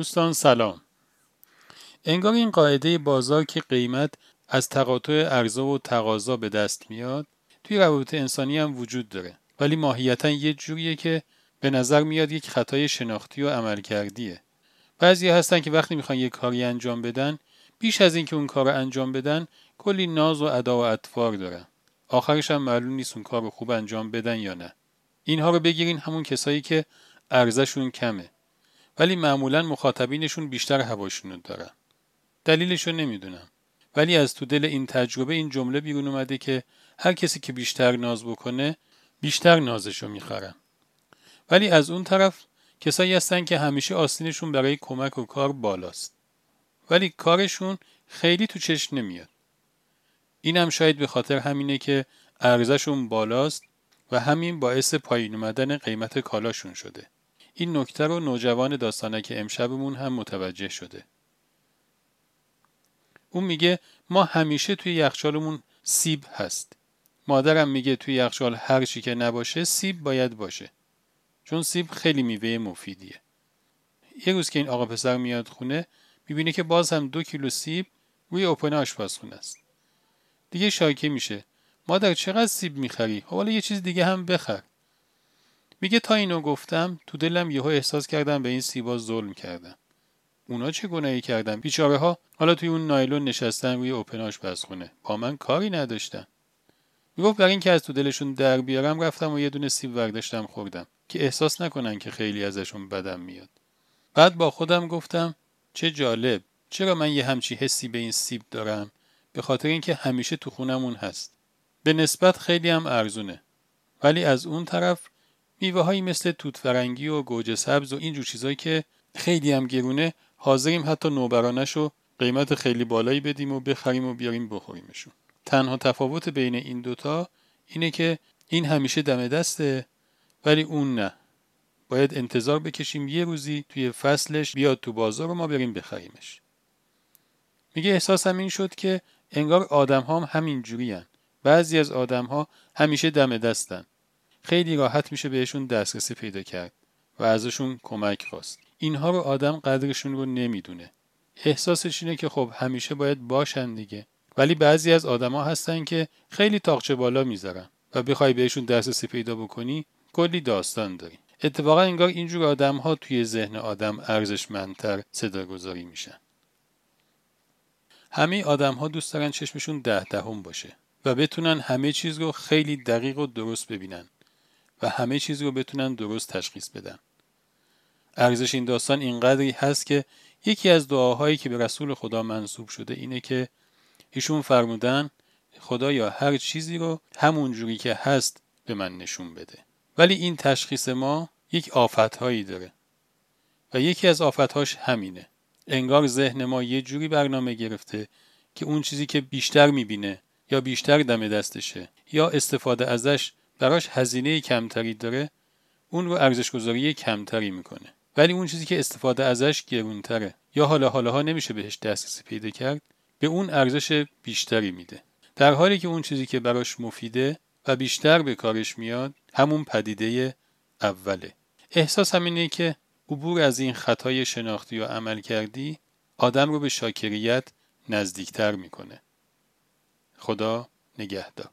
دوستان سلام. انگار این قاعده بازار که قیمت از تقاطع عرضه و تقاضا به دست میاد توی روابط انسانی هم وجود داره. ولی ماهیتا یه جوریه که به نظر میاد یک خطای شناختی و عملکردیه. بعضی هستن که وقتی می‌خوان یک کاری انجام بدن بیش از اینکه اون کار انجام بدن کلی ناز و ادا و اطفار دارن. آخرش هم معلوم نیست اون کار خوب انجام بدن یا نه. اینها رو بگیرین همون کسایی که ارزششون کمه. ولی معمولا مخاطبینشون بیشتر هواشونو دارن. دلیلش رو نمی‌دونم. ولی از تو دل این تجربه این جمله بیرون اومده که هر کسی که بیشتر ناز بکنه بیشتر نازشو می‌خرن ولی از اون طرف کسایی هستن که همیشه آستینشون برای کمک و کار بالاست. ولی کارشون خیلی تو چشم نمیاد. این هم شاید به خاطر همینه که ارزششون بالاست و همین باعث پایین اومدن قیمت کالاشون شده. این نکته رو نوجوان داستانک امشبمون هم متوجه شده. اون میگه ما همیشه توی یخچالمون سیب هست. مادرم میگه توی یخچال هر چی که نباشه سیب باید باشه. چون سیب خیلی میوه مفیدیه. یه روز که این آقا پسر میاد خونه می‌بینه که باز هم دو کیلو سیب روی اوپن آشپزخونه است. دیگه شاکه میشه. مادر چقدر سیب می‌خری؟ حالا یه چیز دیگه هم بخر. میگه تا اینو گفتم تو دلم یهو احساس کردم به این سیبا ظلم کردم. اونا چه گناهی کردن؟ بیچاره ها حالا توی اون نایلون نشستن روی اوپن خونه با من کاری نداشتن. می‌گفت برای اینکه از تو دلشون در بیارم رفتم و یه دونه سیب ورداشتم خوردم که احساس نکنن که خیلی ازشون بدم میاد. بعد با خودم گفتم چه جالب. چرا من یه همچی حسی به این سیب دارم؟ به خاطر اینکه همیشه تو خونمون هست. به نسبت خیلی هم ارزونه. ولی از اون طرف میوه هایی مثل توت فرنگی و گوجه سبز و اینجور چیزایی که خیلی هم گرونه حاضریم حتی نوبرانش رو قیمت خیلی بالایی بدیم و بخریم و بیاریم بخوریمشون. تنها تفاوت بین این دوتا اینه که این همیشه دم دسته ولی اون نه. باید انتظار بکشیم یه روزی توی فصلش بیاد تو بازار و ما بریم بخریمش. میگه احساسم این شد که انگار آدم هم همین جوری هن. بعضی از آدم ها همیشه دم دستن. خیلی راحت میشه بهشون دسترسی پیدا کرد و ازشون کمک خواست. اینها رو آدم قدرشون رو نمی‌دونه. احساسش اینه که خب همیشه باید باشن دیگه. ولی بعضی از آدما هستن که خیلی تاقچه بالا می‌ذارن و بخوای بهشون دسترسی پیدا بکنی کلی داستان داری. اتفاقا انگار اینجور آدم ها توی ذهن آدم ارزشمندتر صدا گذاری میشن. همه آدم ها دوست دارن چشمشون ده دهم باشه و بتونن همه چیز رو خیلی دقیق و درست ببینن. و همه چیز رو بتونن درست تشخیص بدن. ارزش این داستان اینقدری هست که یکی از دعاهایی که به رسول خدا منصوب شده اینه که ایشون فرمودن خدا یا هر چیزی رو همون جوری که هست به من نشون بده. ولی این تشخیص ما یک آفتهایی داره و یکی از آفتهاش همینه. انگار ذهن ما یه جوری برنامه گرفته که اون چیزی که بیشتر می‌بینه یا بیشتر دم دستشه یا استفاده ازش براش هزینه کمتری داره اون رو ارزش گذاری کمتری می‌کنه. ولی اون چیزی که استفاده ازش گرونتره. یا حالا حالاها نمیشه بهش دسترسی پیدا کرد به اون ارزش بیشتری میده. در حالی که اون چیزی که براش مفیده و بیشتر به کارش میاد همون پدیده اوله. احساس همینه که عبور از این خطای شناختی و عمل کردی آدم رو به شاکریت نزدیکتر می‌کنه. خدا نگهدار.